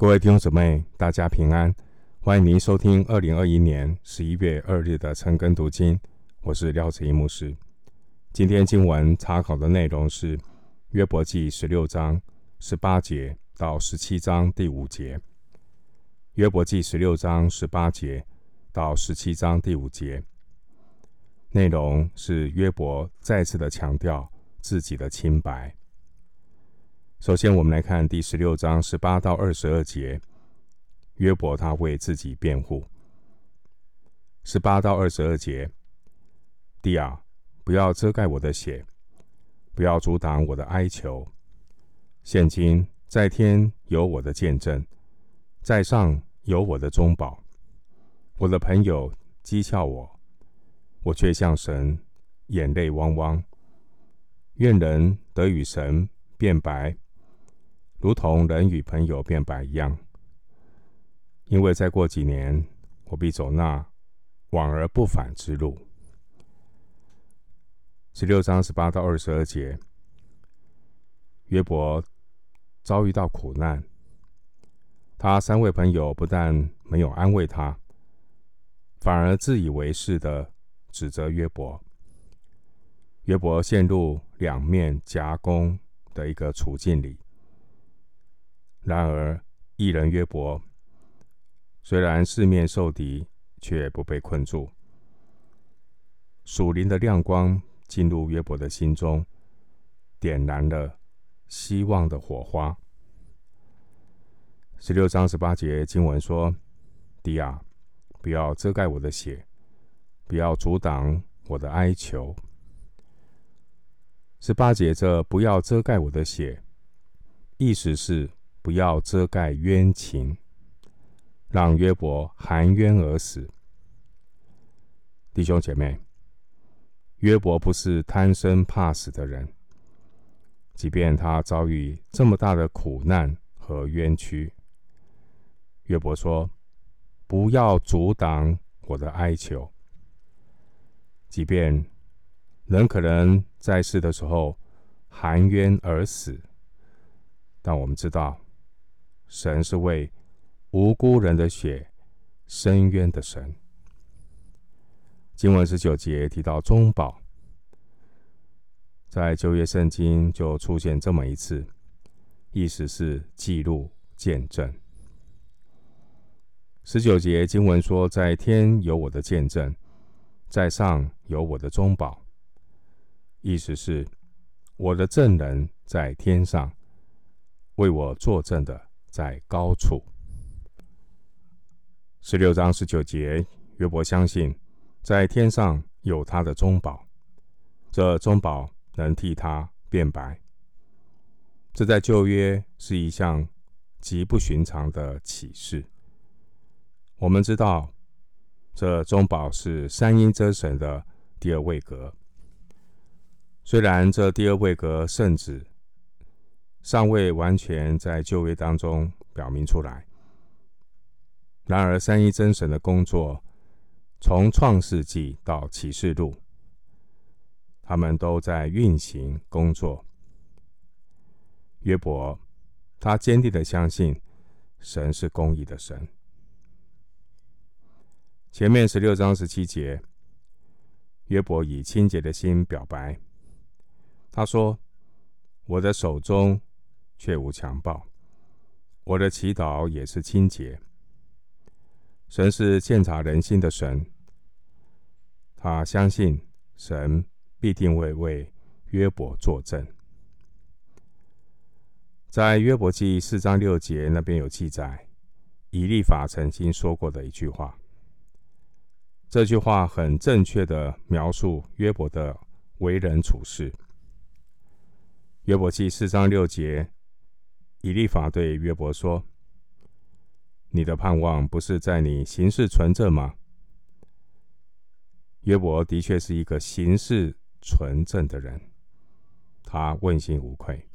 各位弟兄姊妹，大家平安！欢迎您收听二零二一年十一月二日的晨更读经，我是廖子怡牧师。今天经文查考的内容是约伯记十六章十八节到十七章第五节。约伯记十六章十八节到十七章第五节，内容是约伯再次的强调自己的清白。首先，我们来看第十六章十八到二十二节，约伯他为自己辩护。十八到二十二节，第二，不要遮盖我的血，不要阻挡我的哀求。现今在天有我的见证，在上有我的中保。我的朋友讥笑我，我却向神眼泪汪汪。愿人得与神辩白。如同人与朋友辩白一样，因为再过几年，我必走那往而不返之路。十六章十八到二十二节，约伯遭遇到苦难，他三位朋友不但没有安慰他，反而自以为是的指责约伯。约伯陷入两面夹攻的一个处境里。然而，一人约伯虽然四面受敌，却不被困住。属灵的亮光进入约伯的心中，点燃了希望的火花。十六章十八节经文说：“地啊，不要遮盖我的血，不要阻挡我的哀求。”十八节这“不要遮盖我的血”，意思是。不要遮盖冤情，让约伯含冤而死。弟兄姐妹，约伯不是贪生怕死的人，即便他遭遇这么大的苦难和冤屈，约伯说：“不要阻挡我的哀求。”即便人可能在世的时候含冤而死，但我们知道。神是为无辜人的血伸冤的神。经文十九节提到中保，在旧约圣经就出现这么一次，意思是记录见证。十九节经文说：“在天有我的见证，在上有我的中保。”意思是我的证人在天上为我作证的。在高处，十六章十九节，约伯相信在天上有他的中宝，这中宝能替他辩白。这在旧约是一项极不寻常的启示。我们知道，这中宝是三一真神的第二位格。虽然这第二位格圣旨。尚未完全在旧约当中表明出来。然而，三一真神的工作，从创世纪到启示录，他们都在运行工作。约伯，他坚定的相信神是公义的神。前面十六章十七节，约伯以清洁的心表白，他说：“我的手中。”却无强暴，我的祈祷也是清洁。神是鉴察人心的神，他相信神必定会为约伯作证。在约伯记四章六节那边有记载，以利法曾经说过的一句话。这句话很正确的描述约伯的为人处事。约伯记四章六节。以利法对约伯说：“你的盼望不是在你行事纯正吗？”约伯的确是一个行事纯正的人，他问心无愧。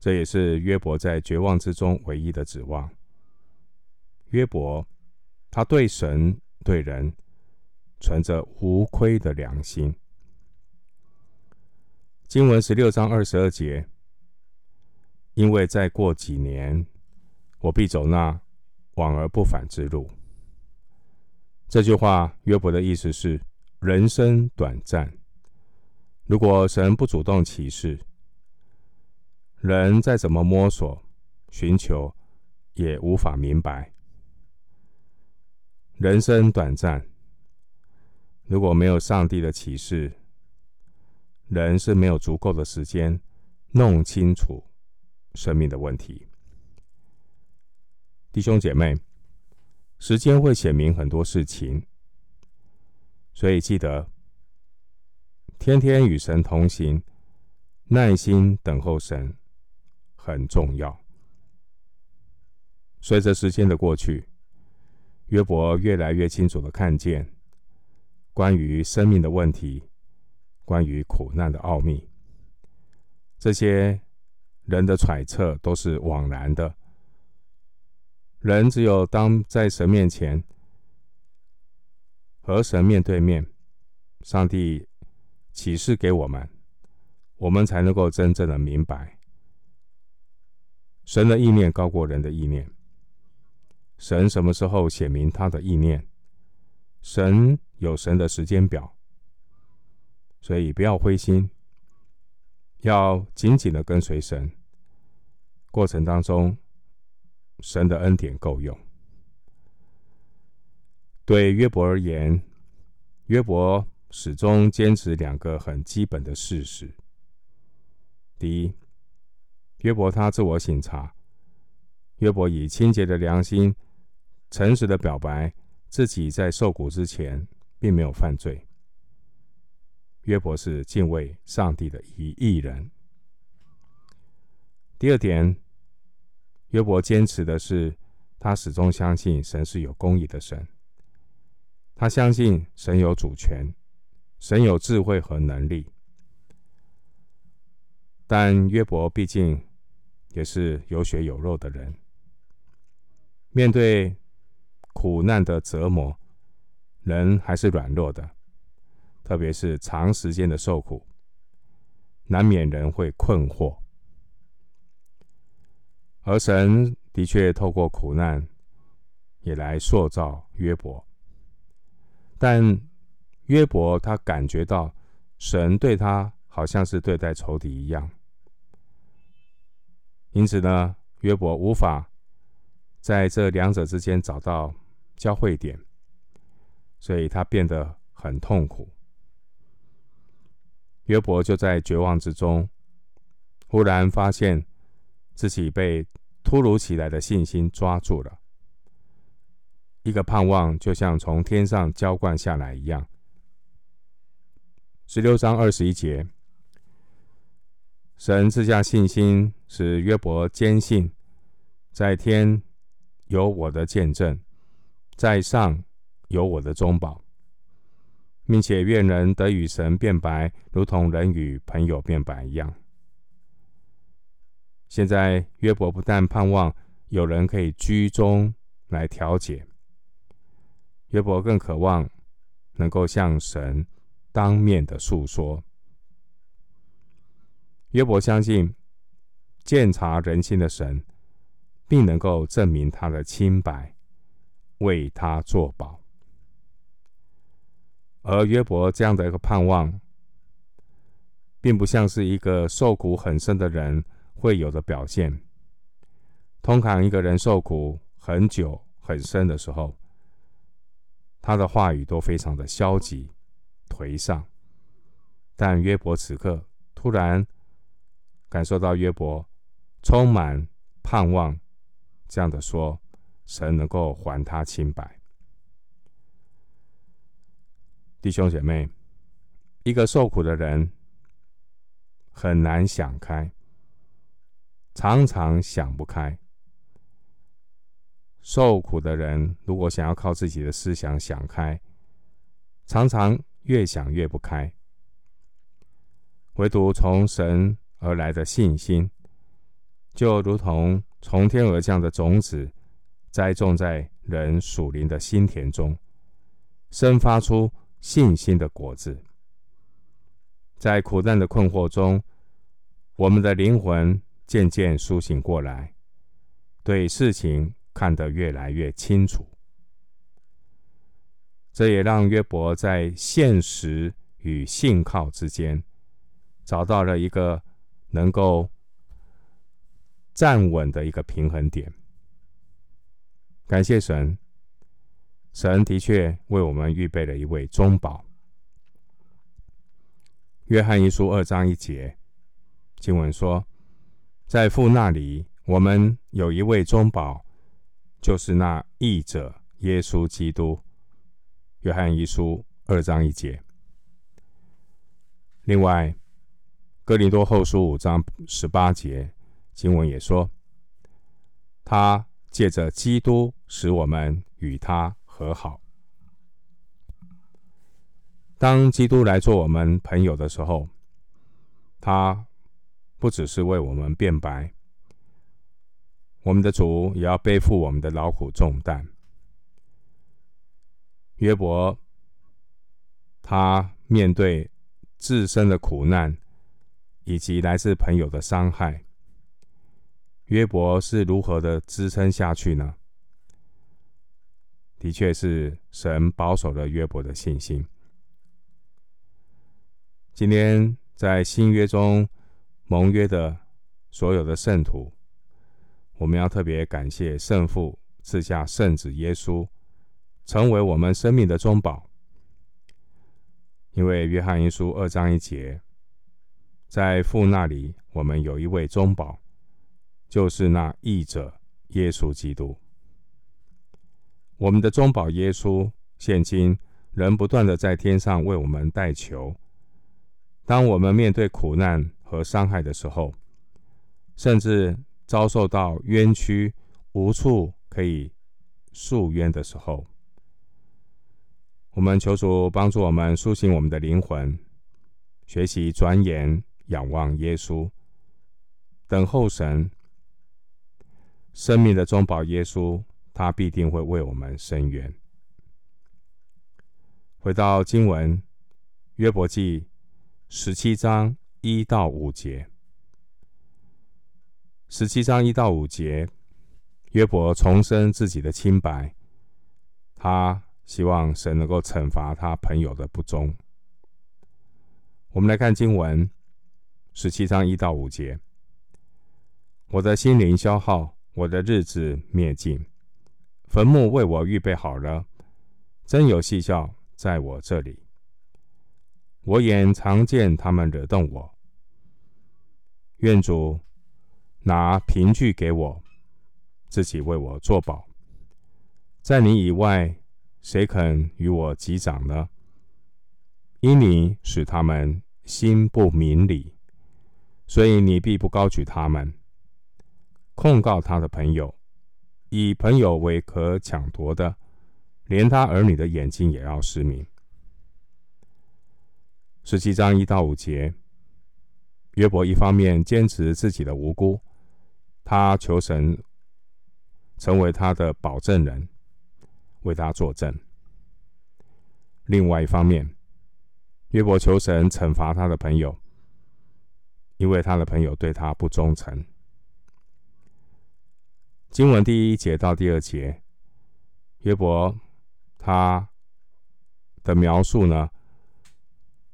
这也是约伯在绝望之中唯一的指望。约伯，他对神对人存着无亏的良心。经文十六章二十二节。因为再过几年，我必走那往而不返之路。这句话，约伯的意思是：人生短暂，如果神不主动启示，人再怎么摸索、寻求，也无法明白。人生短暂，如果没有上帝的启示，人是没有足够的时间弄清楚生命的问题。弟兄姐妹，时间会显明很多事情，所以记得天天与神同行，耐心等候神很重要。随着时间的过去，约伯越来越清楚的看见关于生命的问题，关于苦难的奥秘。这些人的揣测都是枉然的。人只有当在神面前和神面对面，上帝启示给我们，我们才能够真正的明白，神的意念高过人的意念。神什么时候显明他的意念？神有神的时间表，所以不要灰心，要紧紧的跟随神。过程当中，神的恩典够用。对约伯而言，约伯始终坚持两个很基本的事实：第一，约伯他自我省察，约伯以清洁的良心，诚实的表白自己在受苦之前并没有犯罪。约伯是敬畏上帝的一义人。第二点。约伯坚持的是，他始终相信神是有公义的神。他相信神有主权，神有智慧和能力。但约伯毕竟也是有血有肉的人，面对苦难的折磨，人还是软弱的，特别是长时间的受苦，难免人会困惑。而神的确透过苦难，也来塑造约伯。但约伯他感觉到神对他好像是对待仇敌一样，因此呢，约伯无法在这两者之间找到交汇点，所以他变得很痛苦。约伯就在绝望之中，忽然发现。自己被突如其来的信心抓住了，一个盼望就像从天上浇灌下来一样。十六章二十一节，神赐下信心，使约伯坚信，在天有我的见证，在上有我的中保，并且愿人得与神辩白，如同人与朋友辩白一样。现在约伯不但盼望有人可以居中来调解，约伯更渴望能够向神当面的诉说。约伯相信鉴察人心的神，并能够证明他的清白，为他作保。而约伯这样的一个盼望，并不像是一个受苦很深的人。会有的表现。通常一个人受苦很久很深的时候，他的话语都非常的消极颓丧。但约伯此刻突然感受到约伯充满盼望，这样的说，神能够还他清白。弟兄姐妹，一个受苦的人很难想开。常常想不开，受苦的人如果想要靠自己的思想想开，常常越想越不开。唯独从神而来的信心，就如同从天而降的种子，栽种在人属灵的心田中，生发出信心的果子。在苦难的困惑中，我们的灵魂。渐渐苏醒过来，对事情看得越来越清楚。这也让约伯在现实与信靠之间找到了一个能够站稳的一个平衡点。感谢神，神的确为我们预备了一位中保。约翰一书二章一节经文说：“在父那里，我们有一位中保，就是那义者耶稣基督。”约翰一书二章一节。另外，哥林多后书五章十八节经文也说：“他借着基督使我们与他和好。”当基督来做我们朋友的时候，他不只是为我们辩白，我们的主也要背负我们的劳苦重担。约伯，他面对自身的苦难以及来自朋友的伤害，约伯是如何的支撑下去呢？的确是神保守了约伯的信心。今天在新约中蒙约的所有的圣徒，我们要特别感谢圣父赐下圣子耶稣。成为我们生命的中保，因为约翰一书二章一节，在父那里，我们有一位中保，就是那义者耶稣基督。我们的中保耶稣，现今仍不断的在天上为我们代求。当我们面对苦难和伤害的时候，甚至遭受到冤屈，无处可以诉冤的时候，我们求主帮助我们苏醒我们的灵魂，学习转眼仰望耶稣，等候神生命的中保耶稣，他必定会为我们伸冤。回到经文，约伯记十七章一到五节，十七章一到五节，约伯重申自己的清白，他。希望神能够惩罚他朋友的不忠。我们来看经文十七章一到五节：我的心灵消耗，我的日子灭尽，坟墓为我预备好了，真有戏笑在我这里。我眼常见他们惹动我，愿主拿凭据给我，自己为我作保，在你以外。谁肯与我击掌呢？因你使他们心不明理，所以你必不高举他们。控告他的朋友，以朋友为可抢夺的，连他儿女的眼睛也要失明。十七章一到五节，约伯一方面坚持自己的无辜，他求神成为他的保证人。为他作证。另外一方面，约伯求神惩罚他的朋友，因为他的朋友对他不忠诚。经文第一节到第二节，约伯他的描述呢，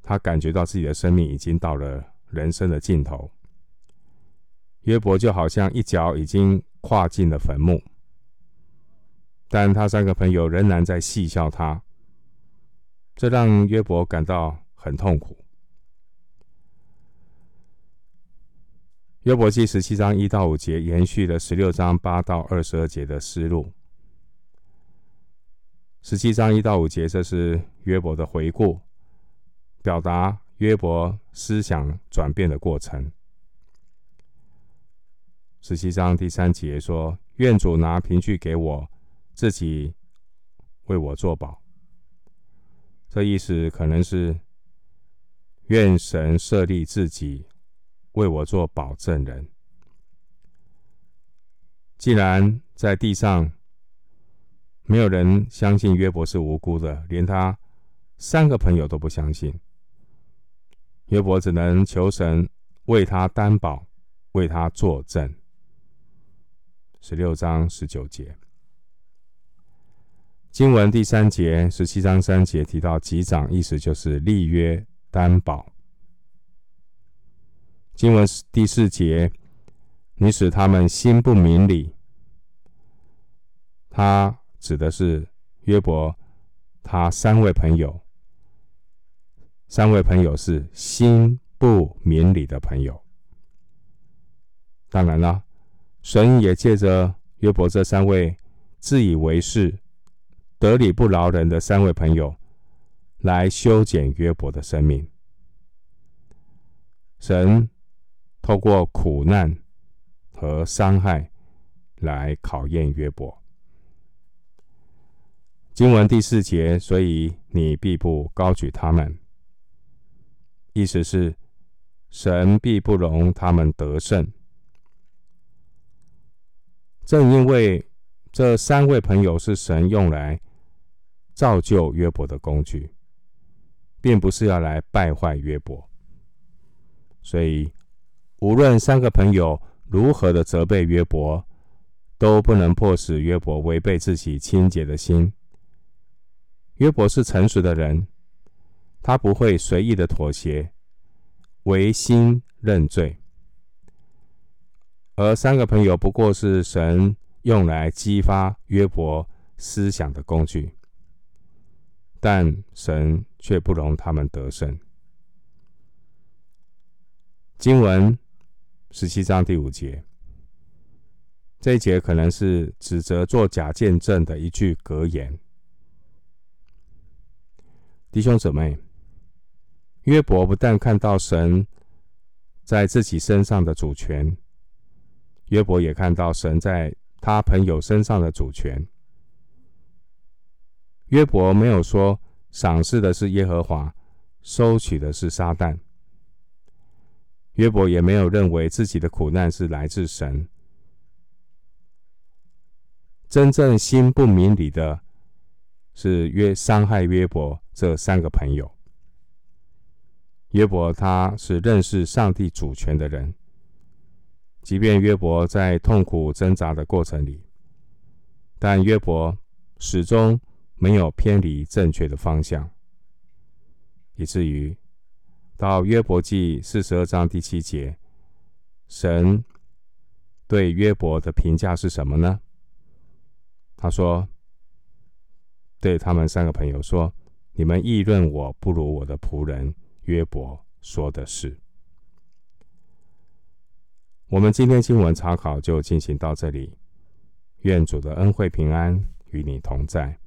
他感觉到自己的生命已经到了人生的尽头。约伯就好像一脚已经跨进了坟墓。但他三个朋友仍然在戏笑他，这让约伯感到很痛苦。约伯记十七章一到五节延续了十六章八到二十二节的思路。十七章一到五节，这是约伯的回顾，表达约伯思想转变的过程。十七章第三节说：“愿主拿凭据给我。”自己为我作保，这意思可能是愿神设立自己为我做保证人。既然在地上没有人相信约伯是无辜的，连他三个朋友都不相信，约伯只能求神为他担保，为他作证。十六章十九节。经文第三节，十七章三节提到击掌，意思就是立约担保。经文第四节，你使他们心不明理，他指的是约伯，他三位朋友，三位朋友是心不明理的朋友。当然了，神也借着约伯这三位自以为是。得理不饶人的三位朋友，来修剪约伯的生命。神透过苦难和伤害来考验约伯。经文第四节，所以你必不高举他们，意思是神必不容他们得胜。正因为这三位朋友是神用来。造就约伯的工具，并不是要来败坏约伯。所以，无论三个朋友如何的责备约伯，都不能迫使约伯违背自己清洁的心。约伯是诚实的人，他不会随意的妥协，违心认罪。而三个朋友不过是神用来激发约伯思想的工具。但神却不容他们得胜。经文十七章第五节，这一节可能是指责作假见证的一句格言。弟兄姊妹，约伯不但看到神在自己身上的主权，约伯也看到神在他朋友身上的主权。约伯没有说赏赐的是耶和华，收取的是撒旦。约伯也没有认为自己的苦难是来自神。真正心不明理的，是约伤害约伯这三个朋友。约伯他是认识上帝主权的人，即便约伯在痛苦挣扎的过程里，但约伯始终。没有偏离正确的方向，以至于到约伯记四十二章第七节，神对约伯的评价是什么呢？他说：“对他们三个朋友说，你们议论我不如我的仆人约伯说的是。”我们今天经文查考就进行到这里，愿主的恩惠平安与你同在。